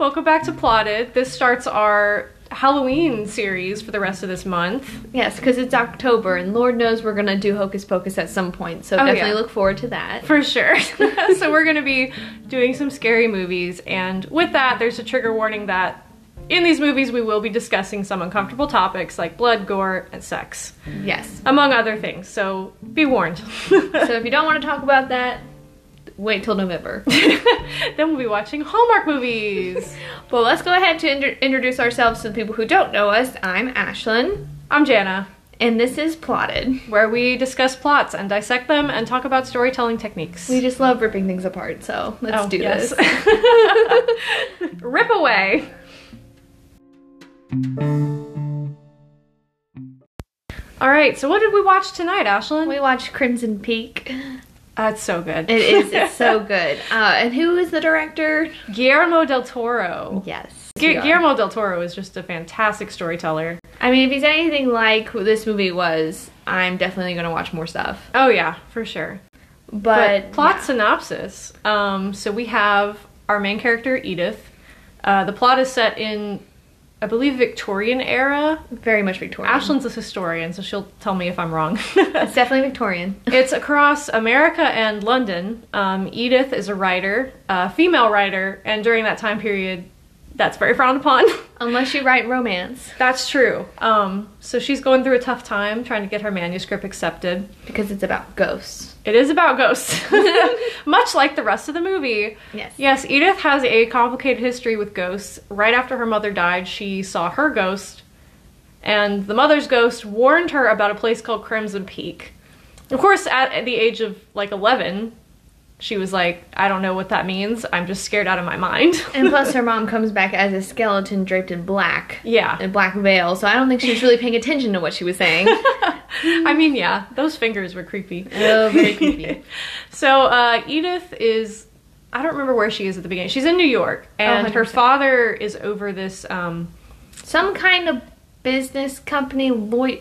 Welcome back to Plotted. This starts our Halloween series for the rest of this month. Yes, because it's October, and Lord knows we're gonna do Hocus Pocus at some point. So Oh, definitely yeah. look forward to that. For sure. so we're going to be doing some scary movies and with that there's a trigger warning that in these movies we will be discussing some uncomfortable topics like blood, gore, and sex, Yes. among other things. So be warned. So if you don't want to talk about that, wait till November. then we'll be watching Hallmark movies. well, let's go ahead to intro- introduce ourselves to the people who don't know us. I'm Ashlynn, I'm Jana, and this is Plotted. where we discuss plots and dissect them and talk about storytelling techniques. We just love ripping things apart, so let's Oh, do yes. this. Rip away. All right, so what did we watch tonight, Ashlynn? We watched Crimson Peak. That's so good. It is. It's so good. Uh, and who is the director? Guillermo del Toro. Yes. Gu- Guillermo del Toro is just a fantastic storyteller. I mean, if he's anything like this movie was, I'm definitely gonna watch more stuff. Oh yeah, for sure. But, But, plot yeah. synopsis. Um, so we have our main character Edith. Uh, the plot is set in, I believe, Victorian era. very much Victorian. Ashlynn's a historian, so she'll tell me if I'm wrong. It's definitely Victorian. it's across America and London. Um, Edith is a writer, a female writer, and during that time period, that's very frowned upon. Unless you write romance, That's true. Um, so she's going through a tough time trying to get her manuscript accepted. because it's about ghosts. It is about ghosts, much like the rest of the movie. Yes. Yes, Edith has a complicated history with ghosts. Right after her mother died, she saw her ghost, and the mother's ghost warned her about a place called Crimson Peak. Of course, at, at the age of like 11, she was like, I don't know what that means. I'm just scared out of my mind. And plus, her mom comes back as a skeleton draped in black, yeah. a black veil. So I don't think she was really paying attention to what she was saying. I mean, yeah, those fingers were creepy. Oh, very creepy. so uh, Edith is, I don't remember where she is at the beginning. She's in New York, and her 100%. father is over this. Um, Some kind of business company lawyer.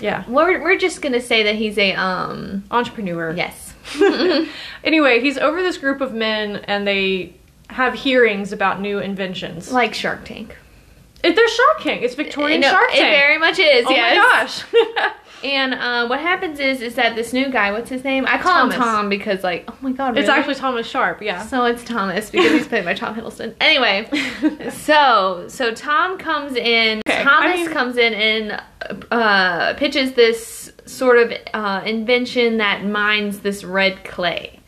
yeah, We're, we're just gonna say that he's a um. entrepreneur. Yes. Anyway, he's over this group of men, and they have hearings about new inventions. Like Shark Tank. It, they're Shark Tank. It's Victorian No, Shark Tank. It very much is. oh yes. my gosh. And uh, what happens is, is that this new guy, what's his name? I call Thomas. him Tom because, like, oh my god, It's actually Thomas Sharp. Yeah. So it's Thomas because he's played by Tom Hiddleston. Anyway, so so Tom comes in. Okay, Thomas I mean- comes in and uh, pitches this sort of uh, invention that mines this red clay,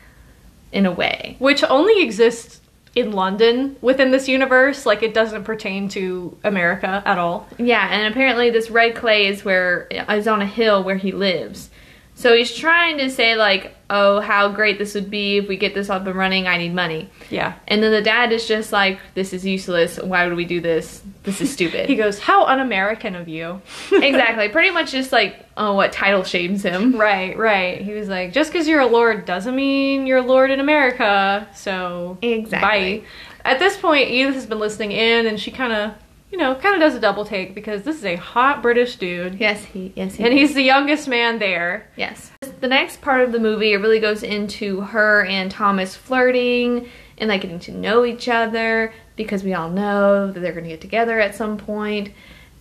in a way. Which only exists in London within this universe. Like it doesn't pertain to America at all. Yeah, and apparently this red clay is where is on a hill where he lives. So he's trying to say like, oh, how great this would be if we get this up and running. I need money. Yeah. And then the dad is just like, this is useless. Why would we do this? This is stupid. He goes, "How un-American of you." exactly. Pretty much just like, oh, what title shames him. Right, right. He was like, just because you're a lord doesn't mean you're a lord in America. So Exactly. bye. At this point, Edith has been listening in, and she kind of, you know, kind of does a double take because this is a hot British dude, Yes, he. Yes, he. and is. he's the youngest man there. yes. The next part of the movie it really goes into her and Thomas flirting and like getting to know each other because we all know that they're going to get together at some point.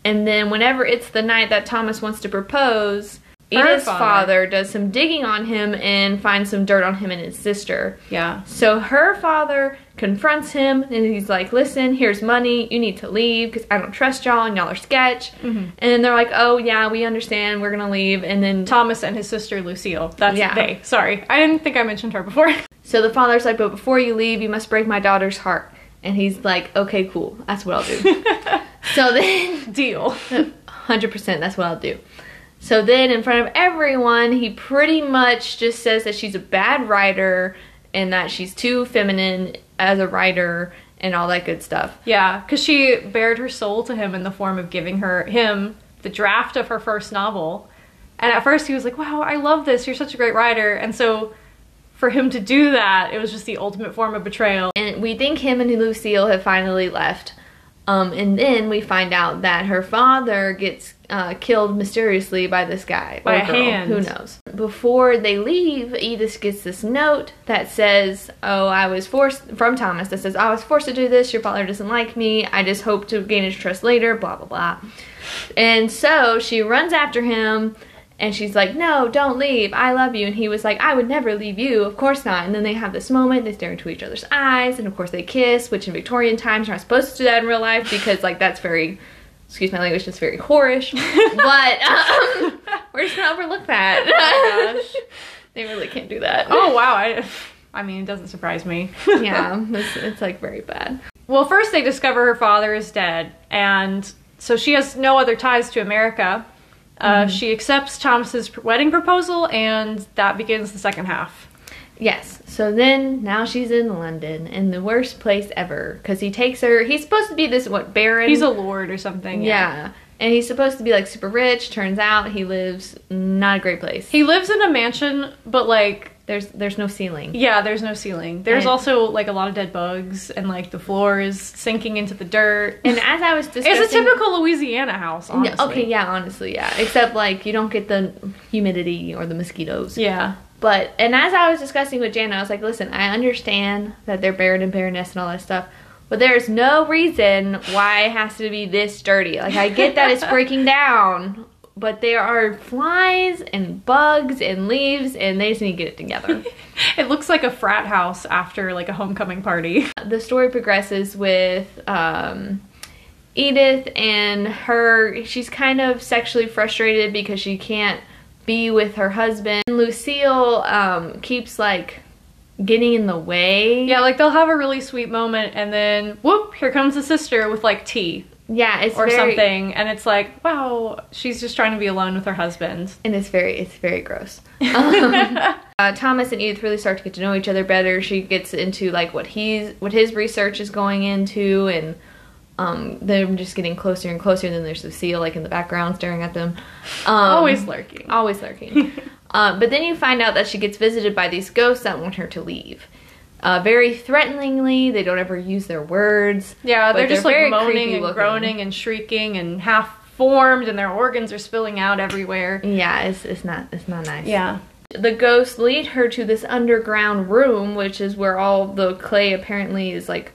And then whenever it's the night that Thomas wants to propose, Her Edith's father. father does some digging on him and finds some dirt on him and his sister. Yeah. So her father confronts him and he's like, "Listen, here's money. You need to leave because I don't trust y'all and y'all are sketch." Mm-hmm. And then they're like, "Oh yeah, we understand. We're gonna leave." And then Thomas and his sister Lucille. That's Yeah. they. Sorry, I didn't think I mentioned her before. so the father's like, "But before you leave, you must break my daughter's heart." And he's like, "Okay, cool. That's what I'll do." so then, Deal. hundred percent, that's what I'll do. So then, in front of everyone, he pretty much just says that she's a bad writer and that she's too feminine as a writer and all that good stuff. Yeah, because she bared her soul to him in the form of giving her him the draft of her first novel. And at first he was like, "Wow, I love this. You're such a great writer." And so for him to do that, it was just the ultimate form of betrayal. and we think him and Lucille have finally left. Um, and then we find out that her father gets uh, killed mysteriously by this guy By or a girl, hand. Who knows? Before they leave, Edith gets this note that says, "Oh, I was forced from Thomas that says I was forced to do this. Your father doesn't like me. I just hope to gain his trust later." Blah blah blah. And so she runs after him. And she's like, No, don't leave. I love you. And he was like, I would never leave you. Of course not. And then they have this moment. They stare into each other's eyes. And of course, they kiss, which in Victorian times, you're not supposed to do that in real life because, like, that's very, excuse my language, it's very whorish. but um, we're just to overlook that. Oh they really can't do that. Oh wow, I, I mean, it doesn't surprise me. yeah, it's, it's like very bad. Well, first they discover her father is dead, and so she has no other ties to America. Uh, She accepts Thomas's wedding proposal, and that begins the second half. Yes. So then now she's in London in the worst place ever because he takes her. He's supposed to be this what baron. He's a lord or something. yeah. And he's supposed to be like super rich. Turns out he lives not a great place. He lives in a mansion, but like, there's there's no ceiling. yeah, there's no ceiling. There's And- also like a lot of dead bugs, and like the floor is sinking into the dirt. And as I was discussing, It's a typical Louisiana house, honestly. Yeah, okay, yeah, honestly, yeah. Except like you don't get the humidity or the mosquitoes. Yeah. But and as I was discussing with Jana, I was like, listen, I understand that they're baron and baroness and all that stuff, but there's no reason why it has to be this dirty. Like I get that it's breaking down, but there are flies and bugs and leaves, and they just need to get it together. It looks like a frat house after like a homecoming party. the story progresses with um, Edith and her. She's kind of sexually frustrated because she can't be with her husband. Lucille um, keeps like getting in the way. Yeah, like they'll have a really sweet moment, and then whoop, here comes the sister with like tea yeah, it's or very, something, and it's like, wow, she's just trying to be alone with her husband. and it's very it's very gross. Um, uh, Thomas and Edith really start to get to know each other better. She gets into like what he's what his research is going into, and um, they're just getting closer and closer. And then there's Lucille like in the background staring at them. Um, Always lurking. always lurking. um, but then you find out that she gets visited by these ghosts that want her to leave. Uh, very threateningly, they don't ever use their words. Yeah, but they're just like moaning and looking. groaning and shrieking and half formed, and their organs are spilling out everywhere. Yeah, it's it's not it's not nice. Yeah. the ghosts lead her to this underground room, which is where all the clay apparently is like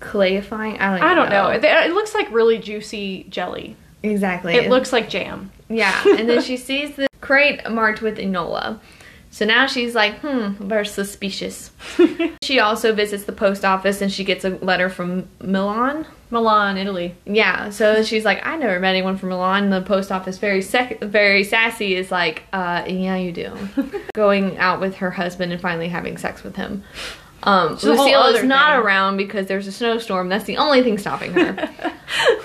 clayifying. I don't. I don't know. It, it looks like really juicy jelly. exactly. It looks like jam. yeah, and then she sees the crate marked with Enola. So now she's like, hmm, very suspicious. she also visits the post office and she gets a letter from Milan. Milan, Italy. Yeah, so she's like, I never met anyone from Milan. The post office, very sec- very sassy, is like, uh, yeah, you do. Going out with her husband and finally having sex with him. Um, Lucille is not thing. around because there's a snowstorm. That's the only thing stopping her.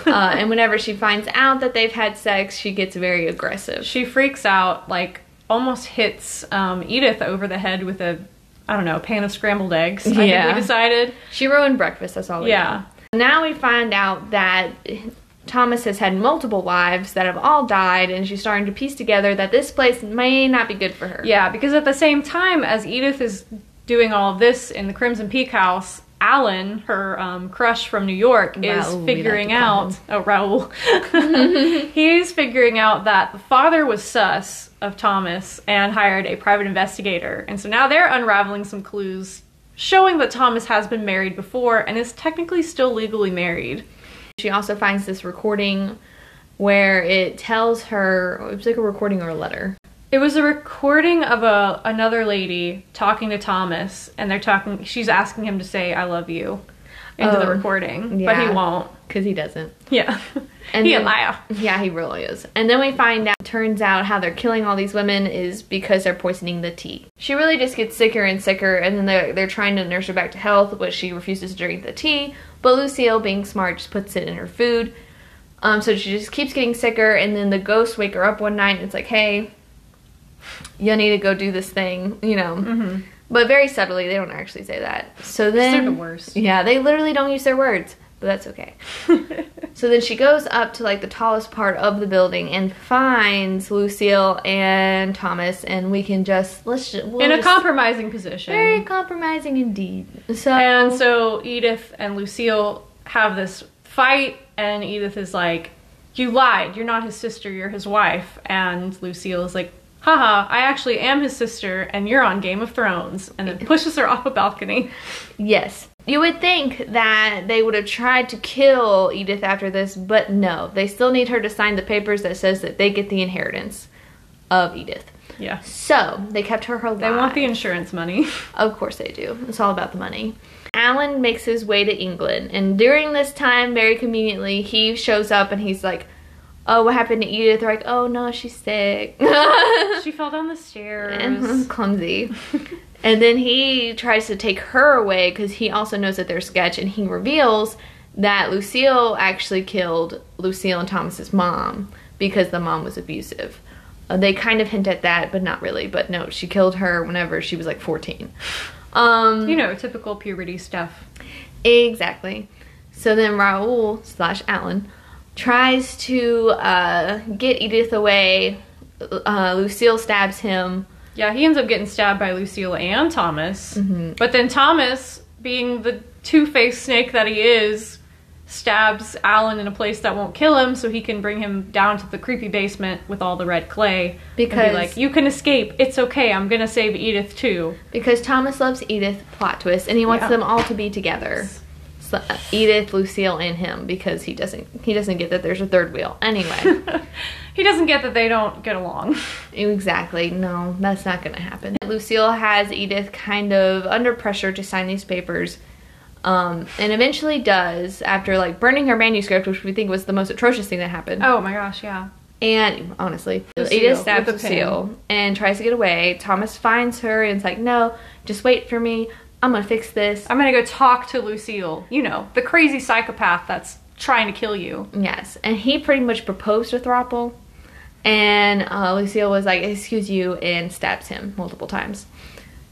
uh, and whenever she finds out that they've had sex, she gets very aggressive. She freaks out, like almost hits um, Edith over the head with a, I don't know, pan of scrambled eggs. I Yeah. think we decided. She ruined breakfast. That's all. we Yeah. know. Now we find out that Thomas has had multiple wives that have all died, and she's starting to piece together that this place may not be good for her. Yeah, because at the same time as Edith is doing all of this in the Crimson Peak house, Alan, her um, crush from New York, is figuring like out. Oh, Raul. He's figuring out that the father was sus of Thomas and hired a private investigator. And so now they're unraveling some clues showing that Thomas has been married before and is technically still legally married. She also finds this recording where it tells her it was like a recording or a letter. It was a recording of a another lady talking to Thomas, and they're talking. She's asking him to say "I love you" into the Oh, recording, but he won't. Because he doesn't. Yeah, And he a liar. Yeah, he really is. And then we find out, turns out how they're killing all these women is because they're poisoning the tea. She really just gets sicker and sicker, and then they're, they're trying to nurse her back to health, but she refuses to drink the tea. But Lucille, being smart, just puts it in her food. Um, so she just keeps getting sicker, and then the ghosts wake her up one night, and it's like, hey, you need to go do this thing, you know. Mm-hmm. But very subtly, they don't actually say that. So then. They're the worst. Yeah, they literally don't use their words, but that's okay. So then she goes up to like the tallest part of the building and finds Lucille and Thomas, and we can just let's just we'll In a just- compromising position. very compromising indeed. So And so Edith and Lucille have this fight, and Edith is like, You lied. You're not his sister. You're his wife. And Lucille is like, haha, I actually am his sister, and you're on Game of Thrones. And then pushes her off a balcony. Yes. You would think that they would have tried to kill Edith after this, but no. They still need her to sign the papers that says that they get the inheritance of Edith. Yeah. So they kept her alive. They want the insurance money. Of course they do. It's all about the money. Alan makes his way to England, and during this time, very conveniently, he shows up and he's like, "Oh, what happened to Edith?" They're like, "Oh no, she's sick." she fell down the stairs. and clumsy. and then he tries to take her away because he also knows that they're sketch, and he reveals that Lucille actually killed Lucille and Thomas's mom because the mom was abusive. Uh, they kind of hint at that, but not really. But no, she killed her whenever she was like 14. Um, You know, typical puberty stuff. Exactly. So then Raul slash Alan tries to uh, get Edith away. Uh, Lucille stabs him. Yeah, he ends up getting stabbed by Lucille and Thomas. Mm-hmm. But then Thomas, being the two faced snake that he is, stabs Alan in a place that won't kill him so he can bring him down to the creepy basement with all the red clay. and Because- be like, you can escape. It's okay. I'm gonna save Edith too. Because Thomas loves Edith, plot twist, and he wants Yeah. them all to be together. Uh, Edith, Lucille, and him, because he doesn't he doesn't get that there's a third wheel. Anyway, he doesn't get that they don't get along. exactly. No, that's not going to happen. Lucille has Edith kind of under pressure to sign these papers. Um, and eventually does after like burning her manuscript, which we think was the most atrocious thing that happened. Oh my gosh, yeah. And honestly, Lucille, Edith stabs. Lucille and tries to get away. Thomas finds her and is like, "No, just wait for me. I'm gonna fix this." I'm gonna go talk to Lucille. You know, the crazy psychopath that's trying to kill you. Yes, and he pretty much proposed to throuple, and uh, Lucille was like, "Excuse you," and stabs him multiple times.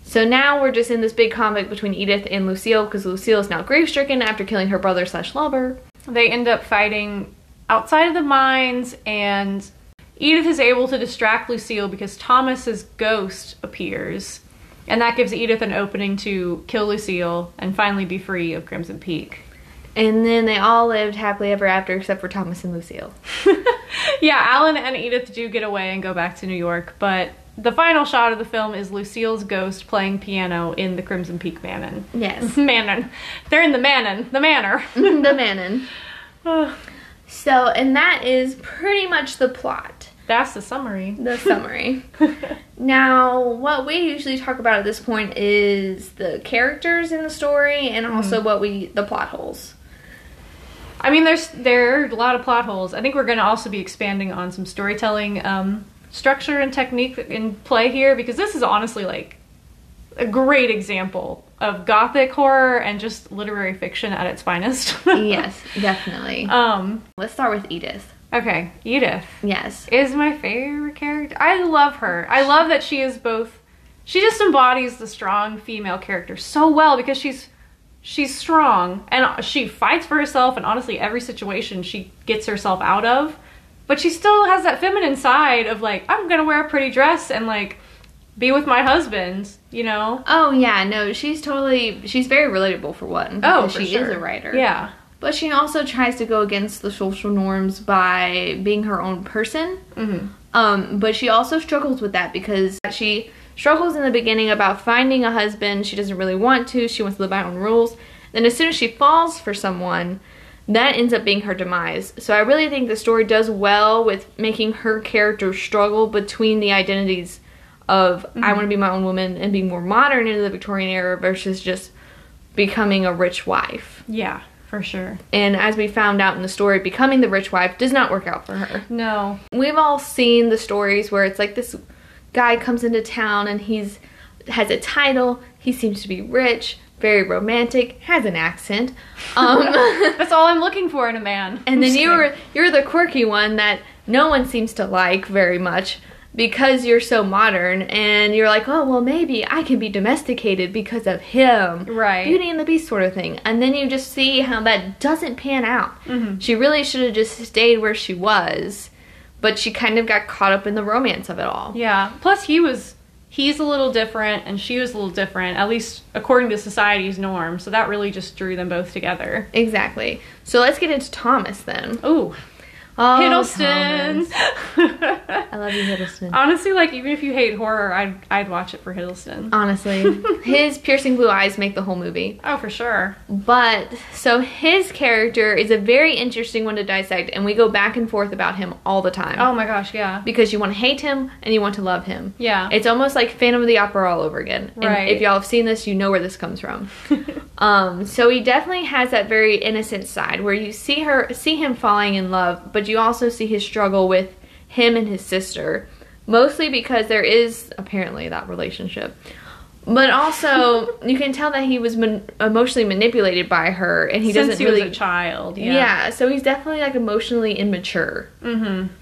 So now we're just in this big conflict between Edith and Lucille because Lucille is now grief-stricken after killing her brother slash lover. They end up fighting outside of the mines, and Edith is able to distract Lucille because Thomas's ghost appears, and that gives Edith an opening to kill Lucille and finally be free of Crimson Peak. And then they all lived happily ever after, except for Thomas and Lucille. yeah, Alan and Edith do get away and go back to New York, but the final shot of the film is Lucille's ghost playing piano in the Crimson Peak Manor. Yes, Manor. They're in the Manor. The Manor. the Manon. So, and that is pretty much the plot. That's the summary. the summary. now, what we usually talk about at this point is the characters in the story and also what we the plot holes. I mean, there's there are a lot of plot holes. I think we're going to also be expanding on some storytelling um, structure and technique in play here because this is honestly like a great example of gothic horror and just literary fiction at its finest. yes, definitely. um. Let's start with Edith. Okay, Edith Yes. is my favorite character. I love her. I love that she is both. She just embodies the strong female character so well because she's she's strong and she fights for herself and honestly every situation she gets herself out of but she still has that feminine side of like i'm gonna wear a pretty dress and like be with my husband you know Oh yeah, no, she's totally she's very relatable for one. oh for she sure. is a writer. yeah But she also tries to go against the social norms by being her own person. hmm Um, but she also struggles with that because she struggles in the beginning about finding a husband. She doesn't really want to. She wants to live by her own rules. Then as soon as she falls for someone, that ends up being her demise. So I really think the story does well with making her character struggle between the identities of I want to be my own woman and be more modern into the Victorian era versus just becoming a rich wife. yeah for sure. And as we found out in the story, becoming the rich wife does not work out for her. No. We've all seen the stories where it's like this guy comes into town and he's has a title. He seems to be rich very romantic has an accent. Um, that's all i'm looking for in a man. And then you're you're the quirky one that no one seems to like very much because you're so modern and you're like oh well maybe i can be domesticated because of him Right. beauty and the beast sort of thing and then you just see how that doesn't pan out Mhm. she really should have just stayed where she was but she kind of got caught up in the romance of it all Yeah. Plus, he was he's a little different, and she was a little different, at least according to society's norm. So that really just drew them both together. exactly so let's get into thomas then Ooh. Oh, Hiddleston. I love you, Hiddleston. Honestly, like even if you hate horror, I'd I'd watch it for Hiddleston. Honestly, his piercing blue eyes make the whole movie. Oh, for sure. But so his character is a very interesting one to dissect, and we go back and forth about him all the time. Oh my gosh, yeah. Because you want to hate him and you want to love him. Yeah. It's almost like Phantom of the Opera all over again. And Right. if y'all have seen this, you know where this comes from. um, so he definitely has that very innocent side where you see her see him falling in love, but you also see his struggle with him and his sister. Mostly because there is apparently that relationship. But also, you can tell that he was man- emotionally manipulated by her, and he Since doesn't he really. was a child. yeah. Yeah. so he's definitely like emotionally immature. Mm-hmm.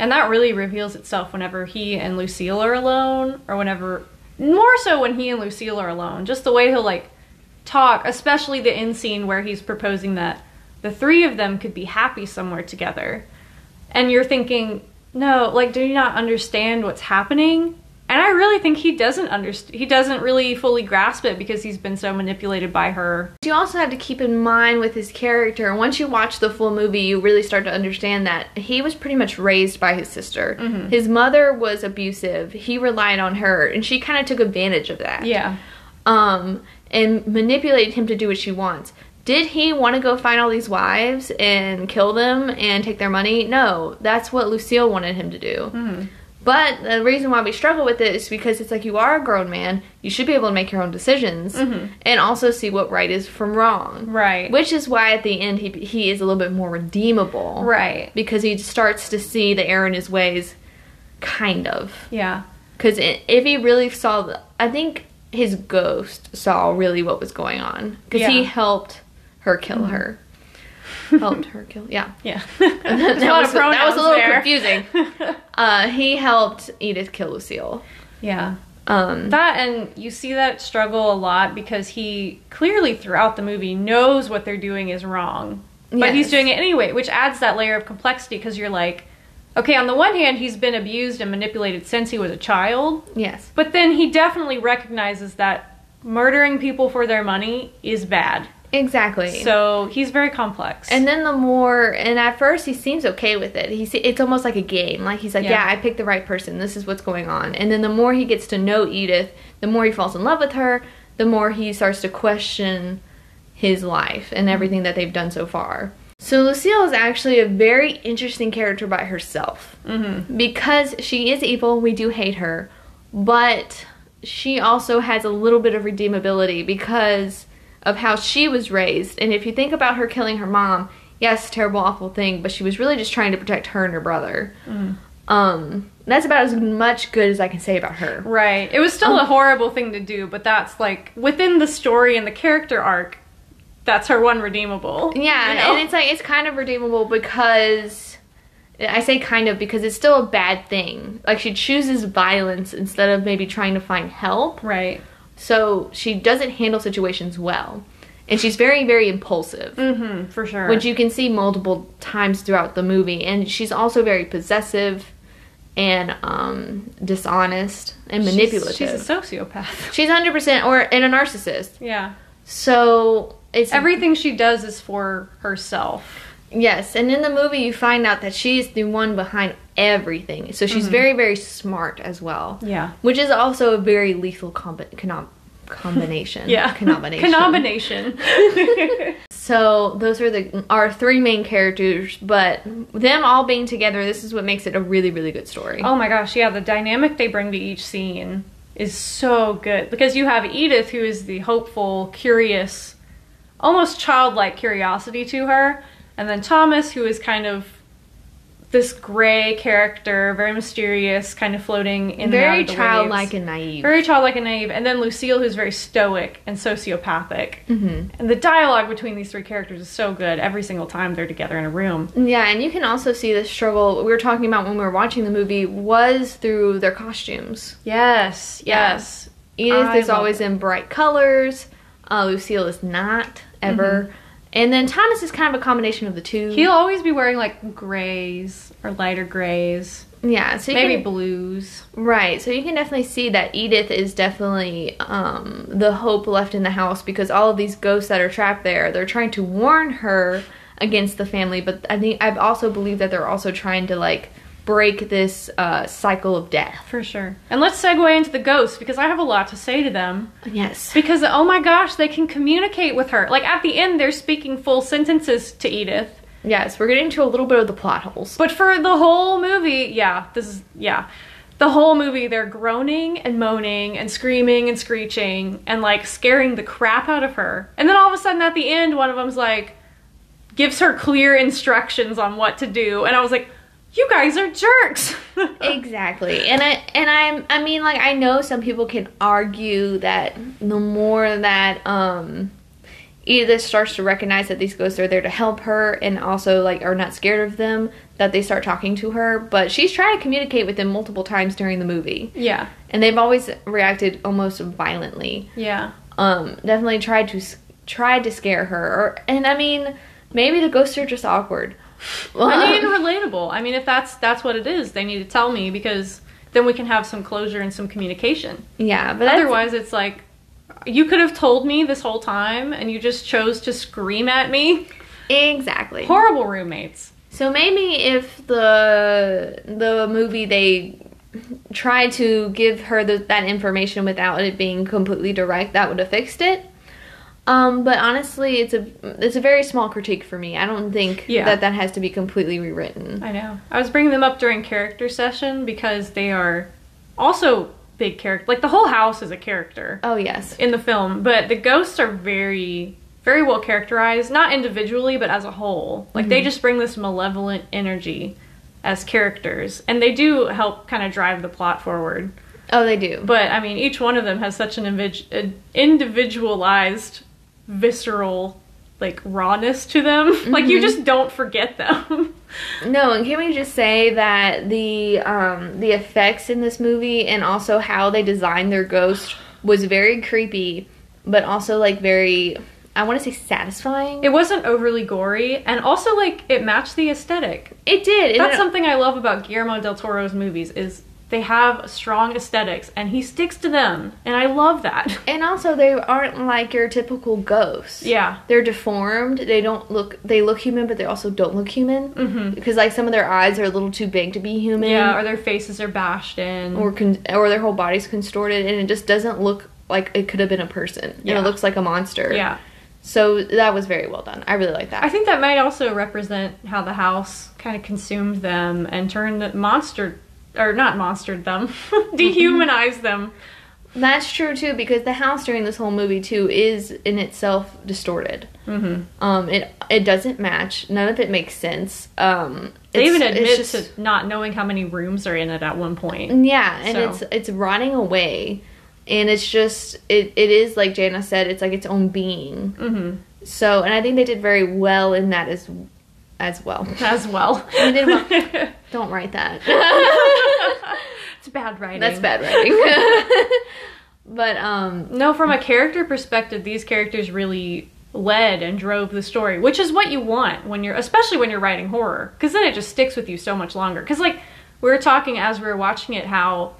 And that really reveals itself whenever he and Lucille are alone, or whenever more so when he and Lucille are alone. Just the way he'll like talk, especially the end scene where he's proposing that the three of them could be happy somewhere together. And you're thinking, no, like, do you not understand what's happening? And I really think he doesn't understand. He doesn't really fully grasp it because he's been so manipulated by her. You also have to keep in mind with his character, once you watch the full movie, you really start to understand that he was pretty much raised by his sister. Mm-hmm. His mother was abusive. He relied on her, and she kind of took advantage of that. Yeah. Um, and manipulated him to do what she wants. Did he want to go find all these wives and kill them and take their money? No, that's what Lucille wanted him to do. Mm-hmm. But the reason why we struggle with it is because it's like you are a grown man, you should be able to make your own decisions Mhm. and also see what right is from wrong. Right. Which is why at the end he he is a little bit more redeemable. right. Because he starts to see the error in his ways, kind of. Yeah. Because if he really saw, the, I think his ghost saw really what was going on. Because he helped her kill her. helped her kill, yeah. Yeah. that, a was, that was a little there. confusing. Uh, he helped Edith kill Lucille. yeah. Um, That and you see that struggle a lot because he clearly throughout the movie knows what they're doing is wrong. But he's doing it anyway, which adds that layer of complexity because you're like, okay, on the one hand, he's been abused and manipulated since he was a child, yes. but then he definitely recognizes that murdering people for their money is bad. Exactly. So he's very complex. And then the more, and at first he seems okay with it. He, se- it's almost like a game. Like he's like, Yeah. yeah. I picked the right person. This is what's going on. And then the more he gets to know Edith, the more he falls in love with her. The more he starts to question his life and everything that they've done so far. So Lucille is actually a very interesting character by herself Mhm. because she is evil. We do hate her, but she also has a little bit of redeemability because of how she was raised. And if you think about her killing her mom, yes, terrible, awful thing, but she was really just trying to protect her and her brother. Um, that's about as much good as I can say about her. Right. It was still a horrible thing to do, but that's like within the story and the character arc, that's her one redeemable. Yeah, you know? and it's like it's kind of redeemable because I say kind of because it's still a bad thing. Like she chooses violence instead of maybe trying to find help. right. So she doesn't handle situations well. And she's very, very impulsive, Mm-hmm. For sure. which you can see multiple times throughout the movie. And she's also very possessive and um, dishonest and manipulative. She's, she's a sociopath. She's 100% or and a narcissist. Yeah. So it's Everything she does is for herself. Yes, and in the movie you find out that she's the one behind everything. So Mm-hmm. she's very, very smart as well. Yeah. Which is also a very lethal combi- conom- combination. Yeah. Combination. Combination. So those are the our three main characters, but them all being together, this is what makes it a really, really good story. oh my gosh, yeah, the dynamic they bring to each scene is so good. Because you have Edith, who is the hopeful, curious, almost childlike curiosity to her, and then Thomas, who is kind of this gray character, very mysterious, kind of floating in and very the childlike waves. and naive. very childlike and naive, and then Lucille, who's very stoic and sociopathic. hmm And the dialogue between these three characters is so good every single time they're together in a room. Yeah, and you can also see the struggle we were talking about when we were watching the movie was through their costumes. Yes, Yeah. yes. Edith I is always in bright colors. Uh, Lucille is not ever. And then Thomas is kind of a combination of the two. He'll always be wearing like grays or lighter grays, yeah, so maybe can, blues. right. So you can definitely see that Edith is definitely um, the hope left in the house because all of these ghosts that are trapped there, they're trying to warn her against the family, but I think I've also believe that they're also trying to like break this uh, cycle of death. For sure. And let's segue into the ghosts because I have a lot to say to them. Yes. Because, oh my gosh, they can communicate with her. Like at the end, they're speaking full sentences to Edith. Yes, we're getting to a little bit of the plot holes. But for the whole movie, yeah, this is, yeah. The whole movie, they're groaning and moaning and screaming and screeching and like scaring the crap out of her. And then all of a sudden at the end, one of them's like, gives her clear instructions on what to do. And I was like, you guys are jerks. exactly. And I and I'm I mean like I know some people can argue that the more that um Edith starts to recognize that these ghosts are there to help her and also like are not scared of them that they start talking to her but she's trying to communicate with them multiple times during the movie yeah. and they've always reacted almost violently Yeah. um definitely tried to tried to scare her or and i mean maybe the ghosts are just awkward I mean, relatable. I mean, if that's that's what it is, they need to tell me because then we can have some closure and some communication. yeah but Otherwise, it's like you could have told me this whole time, and you just chose to scream at me. exactly Horrible roommates. So maybe if the the movie they tried to give her the, that information without it being completely direct, that would have fixed it. Um, but honestly, it's a it's a very small critique for me. I don't think Yeah. that that has to be completely rewritten. I know. I was bringing them up during character session because they are also big character. Like the whole house is a character. Oh yes, in the film, but the ghosts are very very well characterized, not individually but as a whole. Like they just bring this malevolent energy as characters and they do help kind of drive the plot forward. oh they do. But I mean, each one of them has such an invid- uh, individualized visceral like rawness to them. like you just don't forget them. No, and can we just say that the um the effects in this movie and also how they designed their ghost was very creepy, but also like very I want to say satisfying. it wasn't overly gory and also like it matched the aesthetic. It did. That's it- something I love about Guillermo del Toro's movies is they have strong aesthetics and he sticks to them and I love that. And also, they aren't like your typical ghosts. Yeah. They're deformed. They don't look. They look human, but they also don't look human. Mhm. Because like some of their eyes are a little too big to be human. Yeah, or their faces are bashed in. Or con- or their whole body's contorted, and it just doesn't look like it could have been a person. And Yeah. it looks like a monster. yeah. So that was very well done. I really like that. I think that might also represent how the house kind of consumed them and turned the monster or not monstered them, dehumanized them. That's true too, because the house during this whole movie too is in itself distorted. Mm-hmm. Um, it it doesn't match. None of it makes sense. Um, They even admit just- to not knowing how many rooms are in it at one point. Yeah, and So- it's it's rotting away, and it's just it, it is like Jana said, it's like its own being. Mm-hmm. So, and I think they did very well in that as as well. As well. Did well. Don't write that. it's bad writing. That's bad writing. but um, No, from a character perspective, these characters really led and drove the story, which is what you want when you're, especially when you're writing horror, because then it just sticks with you so much longer. Because like we were talking as we were watching it, how,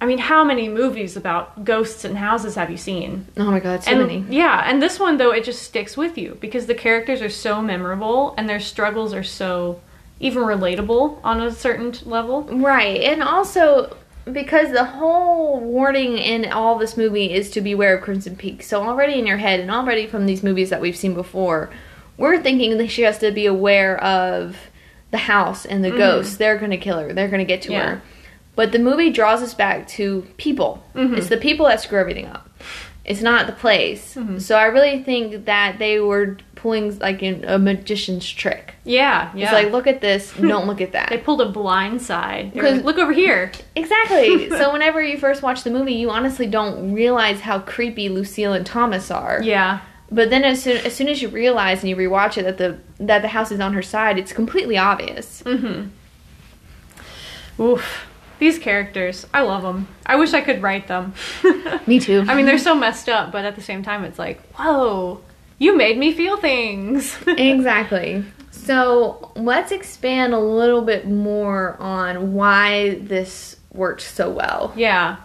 I mean, how many movies about ghosts and houses have you seen? oh my god, so and many. yeah, and this one though, it just sticks with you because the characters are so memorable and their struggles are so even relatable on a certain level. Right, and also because the whole warning in all this movie is to beware of Crimson Peak. So already in your head, and already from these movies that we've seen before, we're thinking that she has to be aware of the house and the mm-hmm. ghosts. They're going to kill her. They're going to get to Yeah. her. But the movie draws us back to people. Mhm. It's the people that screw everything up. It's not the place. So I really think that they were pulling like in a magician's trick. Yeah, yeah. It's like look at this, don't look at that. they pulled a blind side. Because- Look over here. Exactly. so whenever you first watch the movie, you honestly don't realize how creepy Lucille and Thomas are. Yeah. But then as soon as soon as you realize and you rewatch it that the that the house is on her side, it's completely obvious. Mm-hmm. Oof. These characters, I love them. I wish I could write them. Me too. I mean, they're so messed up, but at the same time, it's like, whoa, you made me feel things. exactly. So let's expand a little bit more on why this worked so well. yeah.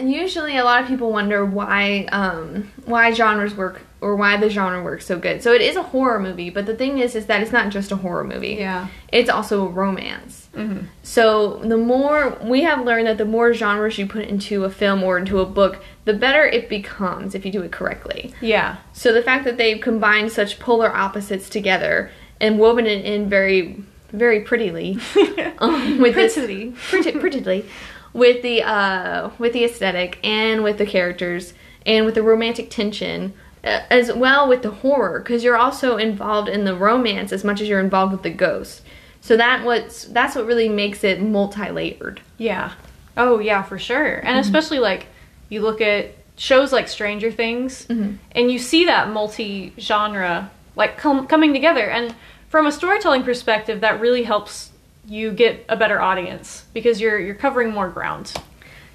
Usually, a lot of people wonder why um, why genres work or why the genre works so good. So it is a horror movie, but the thing is, is that it's not just a horror movie. Yeah. It's also a romance. Mm-hmm. So the more we have learned that the more genres you put into a film or into a book, the better it becomes if you do it correctly. Yeah. So the fact that they've combined such polar opposites together and woven it in very, very prettily um, with Prettily. pretty, prettily with the uh, with the aesthetic and with the characters and with the romantic tension as well with the horror because you're also involved in the romance as much as you're involved with the ghost. So that what's that's what really makes it multi-layered. Yeah. Oh, yeah, for sure. And especially like you look at shows like Stranger Things Mhm. and you see that multi-genre like com- coming together and from a storytelling perspective that really helps you get a better audience because you're you're covering more ground.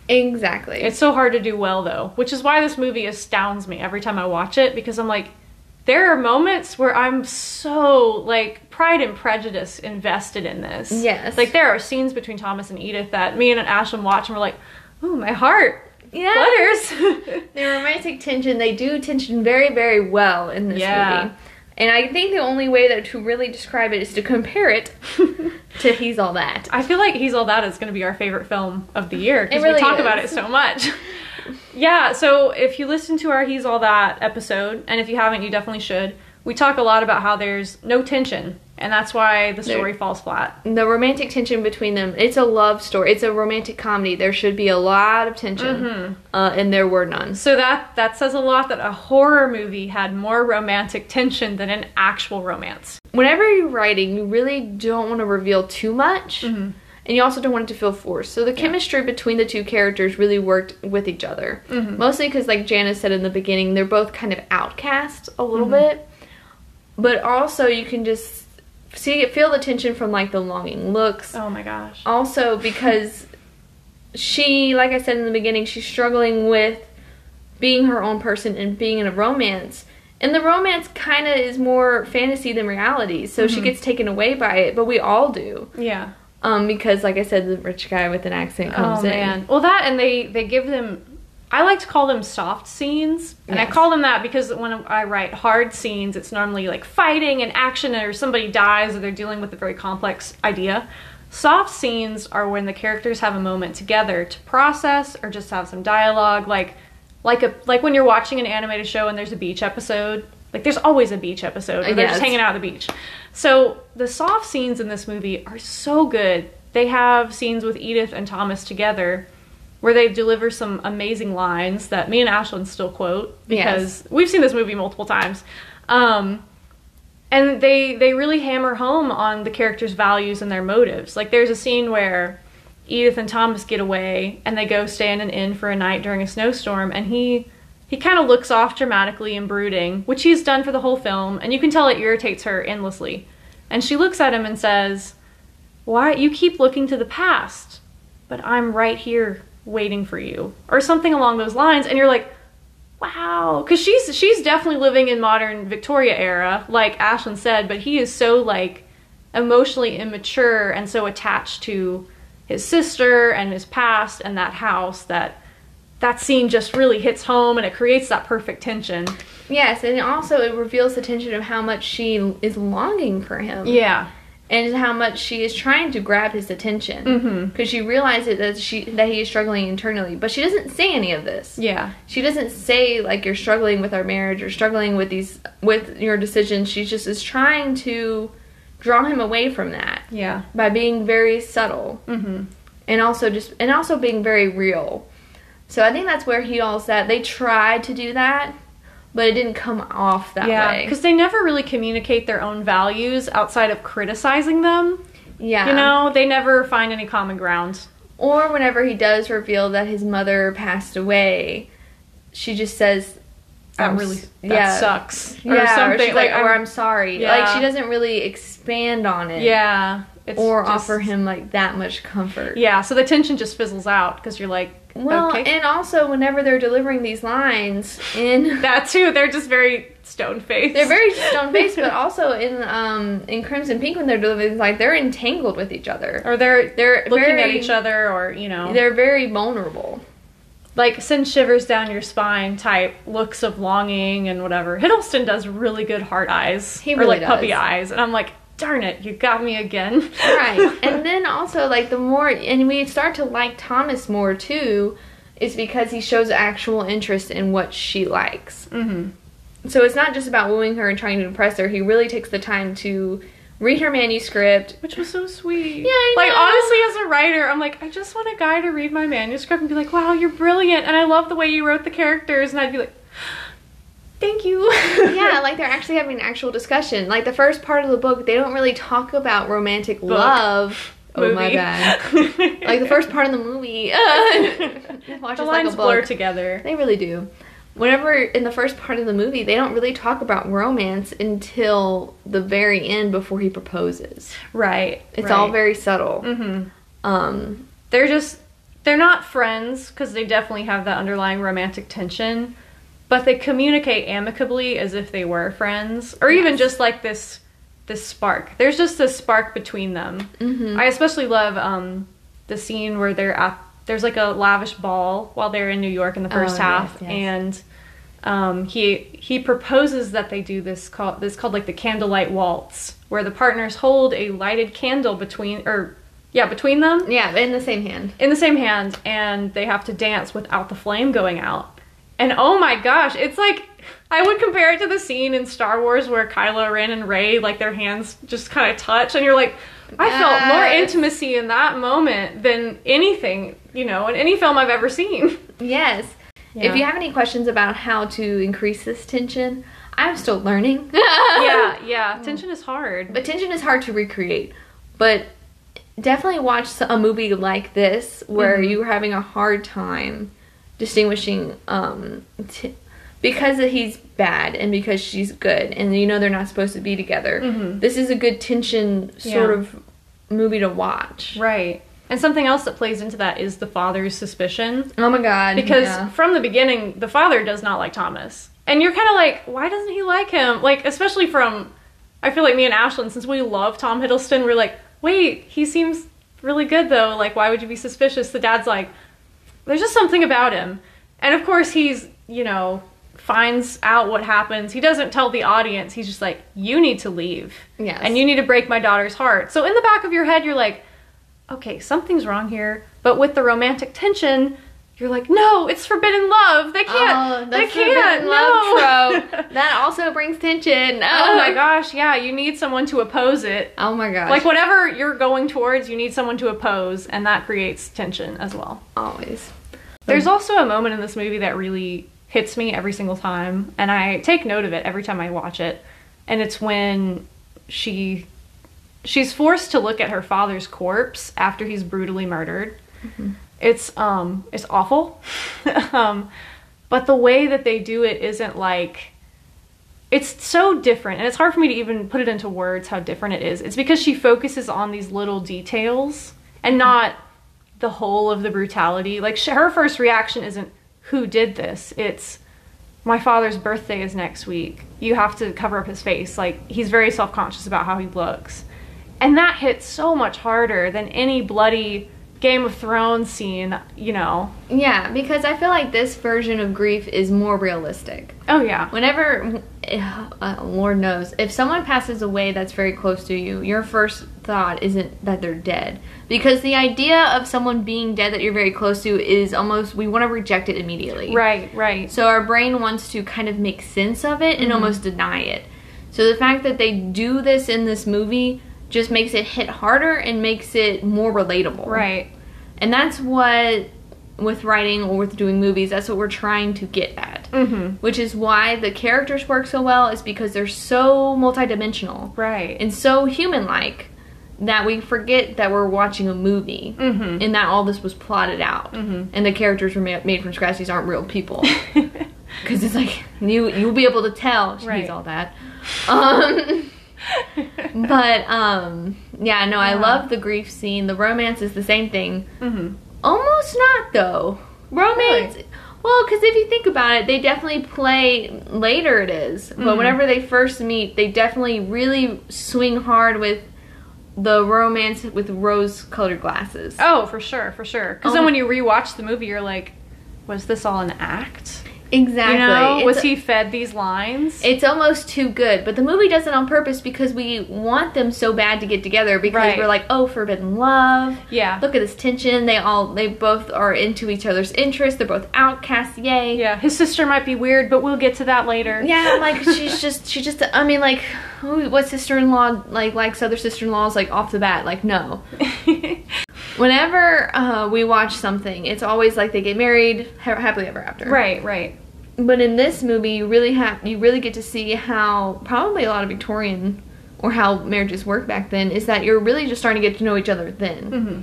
Exactly. It's so hard to do well though, which is why this movie astounds me every time I watch it because I'm like there are moments where I'm so like Pride and Prejudice invested in this. Yes. Like there are scenes between Thomas and Edith that me and Ashlynn watch and we're like, oh my heart yeah. flutters." The romantic tension, they do tension very, very well in this Yeah. movie. And I think the only way that to really describe it is to compare it to He's All That. I feel like He's All That is going to be our favorite film of the year because really we talk is. about it so much. yeah, so if you listen to our He's All That episode, and if you haven't, you definitely should, we talk a lot about how there's no tension, and that's why the story There- falls flat. The romantic tension between them, it's a love story. It's a romantic comedy. There should be a lot of tension. Mhm. Uh, and there were none. So that that says a lot that a horror movie had more romantic tension than an actual romance. Whenever you're writing, you really don't want to reveal too much. Mhm. And you also don't want it to feel forced. So the chemistry between the two characters really worked with each other. Mhm. Mostly because, like Jana said in the beginning, they're both kind of outcasts a little Mhm. bit. But also, you can just see feel the tension from like the longing looks. Oh my gosh. Also, because she, like I said in the beginning, she's struggling with being her own person and being in a romance. And the romance kind of is more fantasy than reality, so she Mhm. gets taken away by it. But we all do. Yeah. Um, because like I said, the rich guy with an accent comes oh in. man. Well, that and they they give them. I like to call them soft scenes, and I call them that because when I write hard scenes, it's normally like fighting and action, or somebody dies, or they're dealing with a very complex idea. Soft scenes are when the characters have a moment together to process or just have some dialogue, like like a like when you're watching an animated show and there's a beach episode. Like there's always a beach episode, or they're Yes. just hanging out at the beach. So the soft scenes in this movie are so good. They have scenes with Edith and Thomas together where they deliver some amazing lines that me and Ashlynn still quote because we've seen this movie multiple times. Um, and they they really hammer home on the characters' values and their motives. Like there's a scene where Edith and Thomas get away and they go stay in an inn for a night during a snowstorm and he he kind of looks off dramatically and brooding, which he's done for the whole film, and you can tell it irritates her endlessly. And she looks at him and says, "Why you keep looking to the past, but I'm right here waiting for you." Or something along those lines, and you're like, "Wow," cuz she's she's definitely living in modern Victoria era, like Ashlynn said, but he is so like emotionally immature and so attached to his sister and his past and that house that that scene just really hits home and it creates that perfect tension. Yes, and also it reveals the tension of how much she is longing for him. Yeah. And how much she is trying to grab his attention because she realizes that she that he is struggling internally but she doesn't say any of this Yeah. she doesn't say like you're struggling with our marriage or struggling with these with your decisions she just is trying to draw him away from that Yeah. by being very subtle Mhm. and also just and also being very real so i think that's where He's All That they tried to do that but it didn't come off that yeah, way because they never really communicate their own values outside of criticizing them. yeah You know, they never find any common ground. Or whenever he does reveal that his mother passed away, she just says, That "I'm really that sucks or yeah, something. or, she's like, or I'm- I'm sorry. Yeah. Like she doesn't really expand on it, yeah, or just- offer him like that much comfort. Yeah, so the tension just fizzles out because you're like, Well, okay, and also whenever they're delivering these lines in, that too. They're just very stone faced. they're very stone faced, but also in um in Crimson Peak when they're delivering, like they're entangled with each other. or they're They're looking at each other, or you know, They're very vulnerable. like send shivers down your spine type looks of longing and whatever. Hiddleston does really good heart eyes. He really or really like puppy eyes. And I'm like, darn it, you got me again. right and then also like the more and we start to like thomas more too is because he shows actual interest in what she likes hmm so it's not just about wooing her and trying to impress her he really takes the time to read her manuscript Which was so sweet. Yeah, I Like know. honestly, as a writer, I'm like, I just want a guy to read my manuscript and be like, "Wow, you're brilliant," and I love the way you wrote the characters, and I'd be like, "Thank you." yeah like they're actually having an actual discussion like the first part of the book they don't really talk about romantic love oh my Movie. bad like the first part of the movie uh, the like lines a blur together. They really do. Whenever in the first part of the movie, they don't really talk about romance until the very end before he proposes. Right. It's all very subtle. hmm Um, They're just they're not friends because they definitely have that underlying romantic tension, but they communicate amicably as if they were friends, or even just like this this spark. There's just this spark between them. mhm. I especially love um, the scene where they're at. There's like a lavish ball while they're in New York in the first Oh, half, yes, yes. and um, he he proposes that they do this called this called like the candlelight waltz, where the partners hold a lighted candle between or yeah between them yeah, in the same hand. in the same hand, and they have to dance without the flame going out. And oh my gosh, it's like I would compare it to the scene in Star Wars where Kylo Ren and Rey like their hands just kind of touch, and you're like, I felt more intimacy in that moment than anything, you know, in any film I've ever seen. Yes. Yeah. If you have any questions about how to increase this tension, I'm still learning. yeah, yeah, tension is hard. But tension is hard to recreate. But definitely watch a movie like this where Mhm. you're having a hard time distinguishing um, t- because he's bad and because she's good and you know they're not supposed to be together. Mhm. This is a good tension sort Yeah. of movie to watch. Right. And something else that plays into that is the father's suspicion. Oh my god. Because yeah. from the beginning, the father does not like Thomas. And you're kind of like, why doesn't he like him? Like, especially from, I feel like me and Ashlynn, since we love Tom Hiddleston, we're like, wait, he seems really good though. Like, why would you be suspicious? The dad's like, there's just something about him. And of course, he's, you know, finds out what happens. He doesn't tell the audience. He's just like, you need to leave. Yes. And you need to break my daughter's heart. So in the back of your head, you're like, okay, something's wrong here. But with the romantic tension, you're like, no, it's forbidden love. They oh, can't. Oh, they the can't. No. trope. that also brings tension. Oh, oh my gosh, yeah, you need someone to oppose it. Oh my gosh. Like whatever you're going towards, you need someone to oppose, and that creates tension as well. always. There's also a moment in this movie that really hits me every single time, and I take note of it every time I watch it. And it's when she she's forced to look at her father's corpse after he's brutally murdered. It's um it's awful. um but the way that they do it isn't like it's so different and it's hard for me to even put it into words how different it is. It's because she focuses on these little details and not the whole of the brutality. Like her first reaction isn't who did this. It's my father's birthday is next week. You have to cover up his face. Like he's very self-conscious about how he looks. And that hits so much harder than any bloody Game of Thrones scene, you know. Yeah, because I feel like this version of grief is more realistic. Oh yeah. Whenever, uh, Lord knows, if someone passes away that's very close to you, your first thought isn't that they're dead. Because the idea of someone being dead that you're very close to is almost, we want to reject it immediately. Right, right. So our brain wants to kind of make sense of it and Mm-hmm. almost deny it. So the fact that they do this in this movie just makes it hit harder and makes it more relatable. Right. And that's what, with writing or with doing movies, that's what we're trying to get at. Mhm. Which is why the characters work so well, is because they're so multidimensional Right. and so human like that we forget that we're watching a movie Mhm. and that all this was plotted out Mhm. and the characters were ma- made from scratch. These aren't real people. Because it's like, you, you'll be able to tell. She Right. needs all that. Um, but, um, yeah, no, I love the grief scene. The romance is the same thing. mhm. Almost not though. Romance. Well, because if you think about it, they definitely play later. It is, but Mhm. whenever they first meet, they definitely really swing hard with the romance with rose-colored glasses. Oh, for sure, for sure. Because then Um, when you rewatch the movie, you're like, was this all an act? Exactly. You know, was he fed these lines? It's almost too good, but the movie does it on purpose because we want them so bad to get together because Right. we're like, oh, forbidden love. yeah. Look at this tension. They all, they both are into each other's interests. They're both outcasts. Yay. yeah, his sister might be weird, but we'll get to that later. Yeah, like she's just, she just. I mean, like, what sister-in-law like likes other sister-in-laws like off the bat? Like, no. Whenever uh, we watch something, it's always like they get married, ha- happily ever after. right, right. But in this movie, you really have you really get to see how probably a lot of Victorian or how marriages work back then is that you're really just starting to get to know each other then. hmm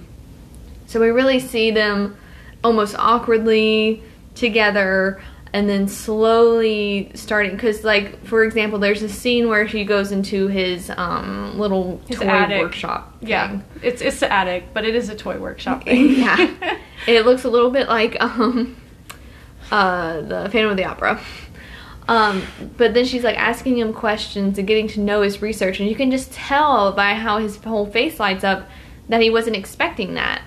So we really see them almost awkwardly together and then slowly starting because like for example there's a scene where he goes into his um little His toy attic. workshop Yeah, it's it's the attic, but it is a toy workshop thing. yeah it looks a little bit like um uh the phantom of the opera um but then she's like asking him questions and getting to know his research and you can just tell by how his whole face lights up that he wasn't expecting that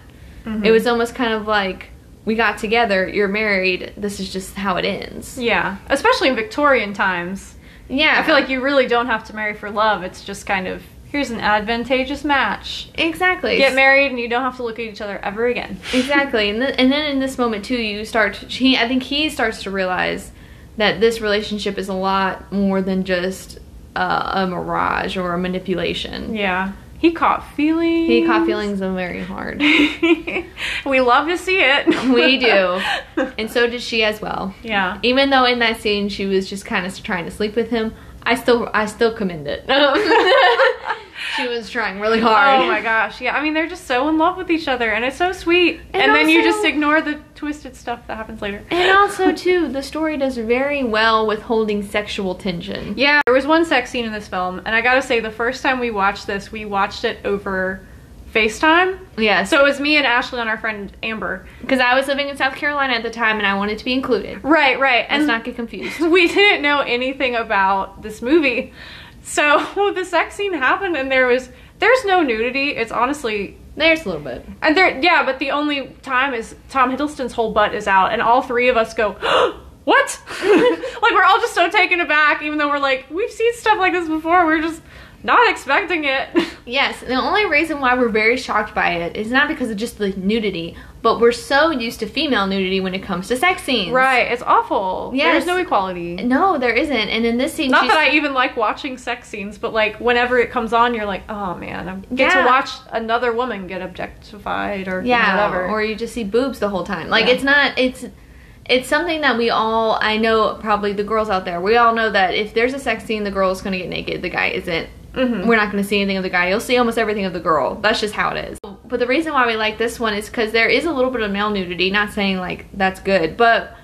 Mhm. it was almost kind of like we got together you're married this is just how it ends yeah, especially in Victorian times. yeah I feel like you really don't have to marry for love. It's just kind of here's an advantageous match. exactly Get married and you don't have to look at each other ever again. exactly and, th- and then in this moment too you start he i think he starts to realize that this relationship is a lot more than just uh, a mirage or a manipulation Yeah. He caught feelings. he caught feelings very hard we love to see it. we do and so did she as well Yeah. even though in that scene she was just kind of trying to sleep with him i still i still commend it she was trying really oh hard Oh my gosh. Yeah. I mean, they're just so in love with each other and it's so sweet. And, And then you just ignore the twisted stuff that happens later. and also too the story does very well with holding sexual tension Yeah, there was one sex scene in this film, and I gotta say, the first time we watched this, we watched it over FaceTime. Yeah. So it was me and Ashley and our friend Amber. Because I was living in South Carolina at the time and I wanted to be included. Right, right. Let's And not get confused. we didn't know anything about this movie. So the sex scene happened, and there was there's no nudity. It's honestly There's a little bit. and there yeah, but the only time is Tom Hiddleston's whole butt is out, and all three of us go. What? like we're all just so taken aback, even though we're like we've seen stuff like this before. We're just not expecting it. Yes, the only reason why we're very shocked by it is not because of just the nudity, but we're so used to female nudity when it comes to sex scenes. Right, it's awful. Yes. There's no equality. No, there isn't. And in this scene, Not that I even like watching sex scenes, but like whenever it comes on, you're like, oh man, I get Yeah. to watch another woman get objectified or you know, yeah, whatever. or you just see boobs the whole time. Like Yeah. it's not. It's it's something that we all. I know probably the girls out there. We all know that if there's a sex scene, the girl's going to get naked. The guy isn't. Mhm. We're not going to see anything of the guy. You'll see almost everything of the girl. That's just how it is. But the reason why we like this one is because there is a little bit of male nudity. Not saying like that's good, but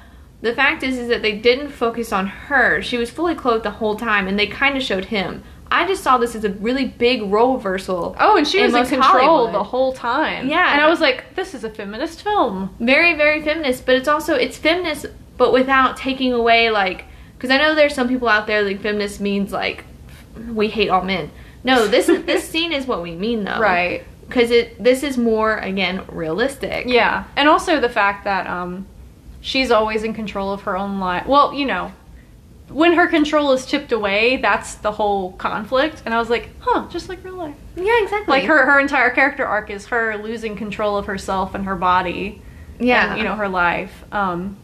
the fact is is that they didn't focus on her. She was fully clothed the whole time, and they kind of showed him. I just saw this as a really big role reversal. Oh, and she was in control Hollywood. the whole time. Yeah. And I was like, this is a feminist film. very very feminist but it's also it's feminist but without taking away like because i know there's some people out there like feminist means like we hate all men no this is this scene is what we mean though Right. because it this is more again realistic Yeah. And also the fact that um she's always in control of her own life. Well, you know, when her control is chipped away, that's the whole conflict. And I was like, huh, just like real life. yeah exactly Like her her entire character arc is her losing control of herself and her body. yeah and, you know her life. Um,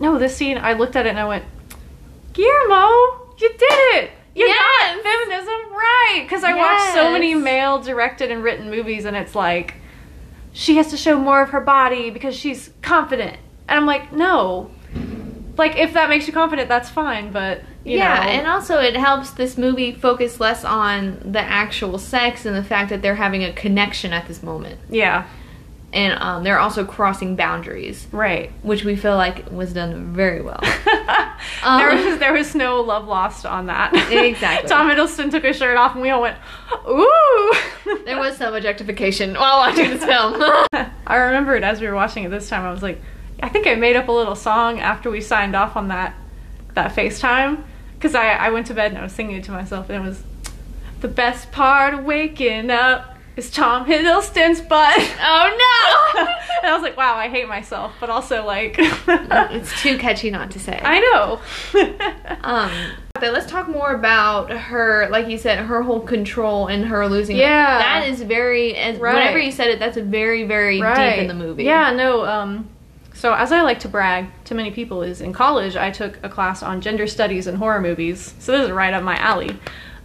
no, this scene I looked at it and I went, Guillermo, you did it. You Yes. got feminism right. Because I watched so many male directed and written movies, and it's like she has to show more of her body because she's confident, and I'm like, no. Like if that makes you confident, that's fine. But you yeah, know, and also it helps this movie focus less on the actual sex and the fact that they're having a connection at this moment, yeah, and um, they're also crossing boundaries, right. which we feel like was done very well. there was there was no love lost on that. Exactly. Tom Hiddleston took his shirt off, and we all went, "Ooh!" There was some objectification while watching this film. I remembered as we were watching it this time. I was like, I think I made up a little song after we signed off on that that FaceTime because I I went to bed and I was singing it to myself, and it was the best part of waking up is Tom Hiddleston's butt. oh no! and I was like, wow, I hate myself, but also like, it's too catchy not to say. I know. Um, but let's talk more about her, like you said, her whole control and her losing. Yeah. that is very. As, Right. Whenever you said it, that's very, very deep in the movie. Yeah, no, um, so as I like to brag to many people is in college I took a class on gender studies and horror movies. So this is right up my alley.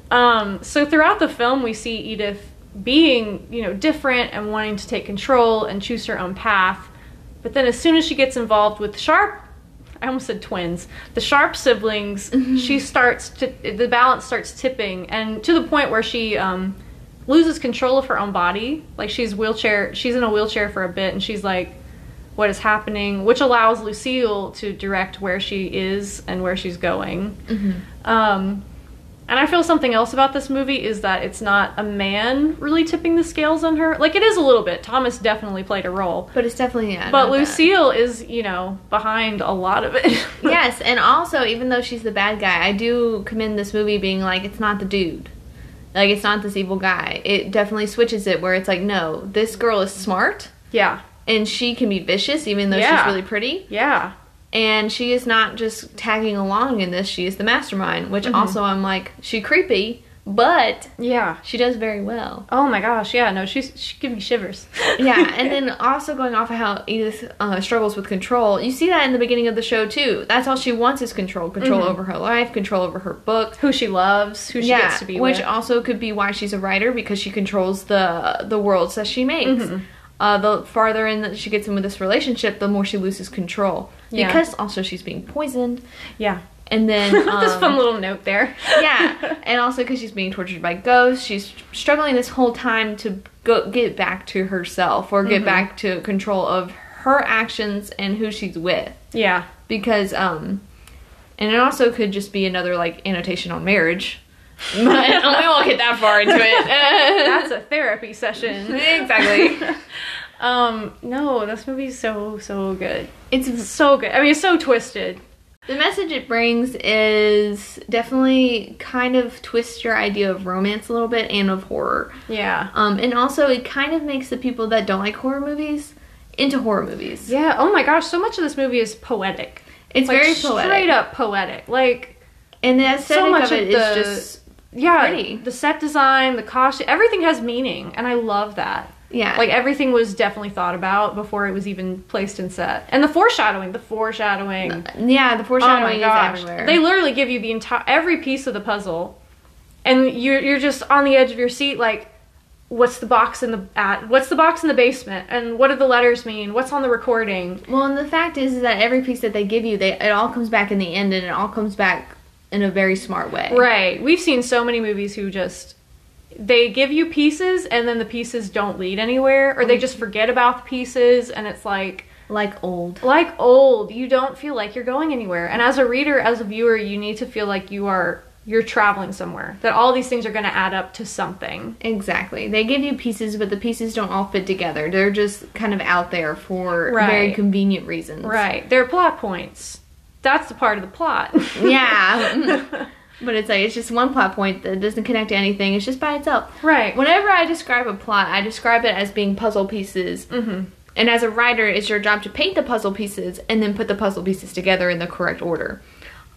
Um, so throughout the film we see Edith being, you know, different and wanting to take control and choose her own path. But then as soon as she gets involved with Sharpe, I almost said twins, the Sharpe siblings, she starts to the balance starts tipping and to the point where she um loses control of her own body. Like she's wheelchair, she's in a wheelchair for a bit, and she's like, "What is happening?" Which allows Lucille to direct where she is and where she's going. Um, and I feel something else about this movie is that it's not a man really tipping the scales on her. Like it is a little bit. Thomas definitely played a role, but it's definitely yeah. but. Lucille is, you know, behind a lot of it. yes, and also even though she's the bad guy, I do commend this movie being like it's not the dude. Like it's not this evil guy. It definitely switches it where it's like no, this girl is smart yeah, and she can be vicious even though Yeah. she's really pretty. yeah, And she is not just tagging along in this, she is the mastermind, which Mm-hmm. also I'm like, she creepy, but yeah. she does very well. Oh my gosh, yeah. No, she's she give me shivers. yeah, and then also going off of how Edith uh, struggles with control, you see that in the beginning of the show too. That's all she wants is control, control over her life, control over her book who she loves, who she yeah, gets to be with. which with. also could be why she's a writer because she controls the the worlds that she makes. Uh, the farther in that she gets in with this relationship, the more she loses control. Yeah. Because also she's being poisoned, yeah. and then this um, fun little note there. yeah, and also because she's being tortured by ghosts, she's struggling this whole time to go get back to herself or Mm-hmm. get back to control of her actions and who she's with. yeah. Because um, and it also could just be another like annotation on marriage, but we won't get that far into it. That's a therapy session. exactly. Um, no, this movie's so so good. It's So good. I mean, it's so twisted. the message it brings is definitely kind of twist your idea of romance a little bit and of horror. Yeah. Um, and also, it kind of makes the people that don't like horror movies into horror movies. Yeah. Oh my gosh, so much of this movie is poetic. It's Like, very straight up poetic. Like And the aesthetic much of it of is just yeah, Pretty. the set design, the costume, everything has meaning, and I love that. yeah. Like everything was definitely thought about before it was even placed in set. And the foreshadowing, the foreshadowing. yeah, the Oh foreshadowing my gosh. is everywhere. They literally give you the entire every piece of the puzzle. And you're you're just on the edge of your seat like what's the box in the at what's the box in the basement and what do the letters mean? What's on the recording? well, and the fact is, is that every piece that they give you, they it all comes back in the end, and it all comes back in a very smart way. Right. We've seen so many movies who just they give you pieces and then the pieces don't lead anywhere or they just forget about the pieces and it's like Like old. like old you don't feel like you're going anywhere and as a reader as a viewer you need to feel like you are you're traveling somewhere that all these things are going to add up to something Exactly. They give you pieces, but the pieces don't all fit together. They're just kind of out there for Right. very convenient reasons. right they're plot points that's the part of the plot Yeah. but it's like it's just one plot point that doesn't connect to anything. It's just by itself. right Whenever I describe a plot, I describe it as being puzzle pieces. mm-hmm. And as a writer, it's your job to paint the puzzle pieces and then put the puzzle pieces together in the correct order.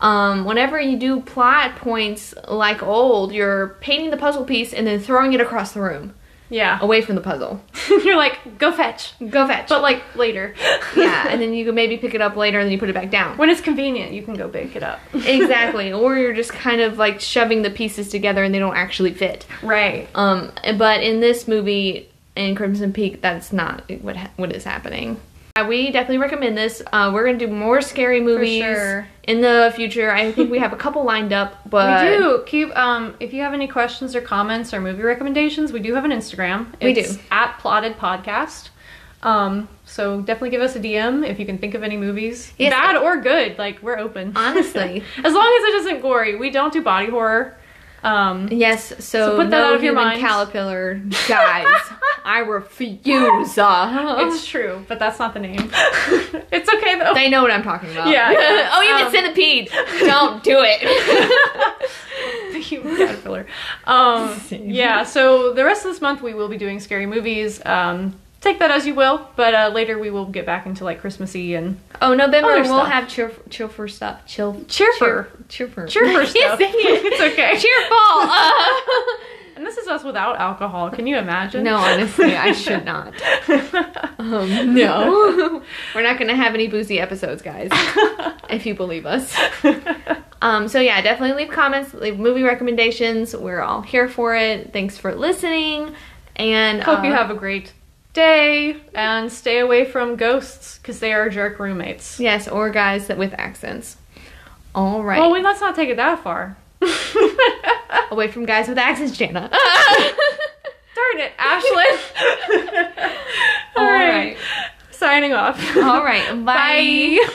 Um, whenever you do plot points like old, you're painting the puzzle piece and then throwing it across the room, yeah away from the puzzle. you're like go fetch Go fetch. but like later yeah, and then you can maybe pick it up later and then you put it back down. when it's convenient you can go pick it up exactly. Or you're just kind of like shoving the pieces together and they don't actually fit. right Um, but in this movie, in Crimson Peak, that's not what ha- what is happening. Uh, we definitely recommend this. Uh, we're gonna do more scary movies sure. in the future. I think we have a couple lined up, but we do keep um if you have any questions or comments or movie recommendations we do have an instagram We do. at plotted podcast um so definitely give us a dm if you can think of any movies Yes. bad or good like we're open Honestly. as long as it isn't gory we don't do body horror um Yes, so, So put that no out of your human minds. caterpillar, guys. I refuse. Uh, it's true but that's not the name it's okay though they know what I'm talking about. Yeah, yeah. oh, even Um, centipede. Don't do it. the human caterpillar. Um, yeah, so the rest of this month we will be doing scary movies. Um, take that as you will. But uh, later we will get back into like Christmassy and Oh, November we'll stuff. have cheer cheerful stuff. Chill Cheerful. cheer, cheerful cheerful stuff. can't say it. it's okay. Cheerful. Uh, And this is us without alcohol. Can you imagine? no, honestly, I should not. Um, no, we're not gonna have any boozy episodes, guys. if you believe us. Um, so yeah, definitely leave comments, leave movie recommendations. We're all here for it. Thanks for listening, and Hope you uh, have a great day and stay away from ghosts because they are jerk roommates. yes, or guys that with accents. All right, Well, we, let's not take it that far. away from guys with accents, Jana. Darn it, Ashlynn. All right. Signing off. All right, bye. Bye.